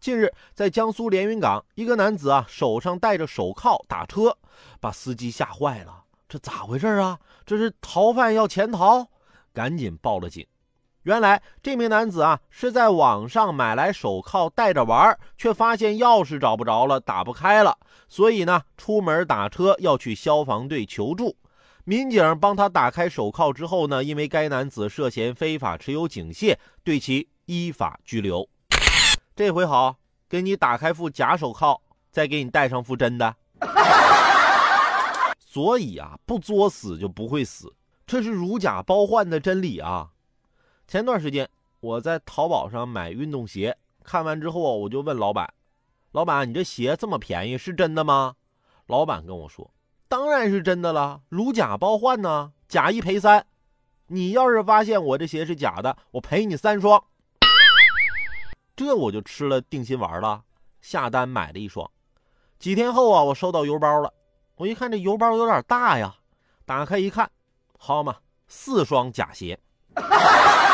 近日，在江苏连云港，一个男子啊手上戴着手铐打车，把司机吓坏了。这咋回事啊？这是逃犯要潜逃？赶紧报了警。原来这名男子啊是在网上买来手铐戴着玩，却发现钥匙找不着了，打不开了，所以呢出门打车要去消防队求助。民警帮他打开手铐之后呢，因为该男子涉嫌非法持有警械，对其依法拘留。这回好，给你打开副假手铐，再给你戴上副真的。所以啊，不作死就不会死，这是如假包换的真理啊！前段时间我在淘宝上买运动鞋，看完之后我就问老板：“老板，你这鞋这么便宜，是真的吗？”老板跟我说：“当然是真的了，如假包换呢，假一赔三。你要是发现我这鞋是假的，我赔你三双。”这我就吃了定心丸了，下单买了一双。几天后啊，我收到邮包了。我一看这邮包有点大呀，打开一看，好嘛，四双假鞋。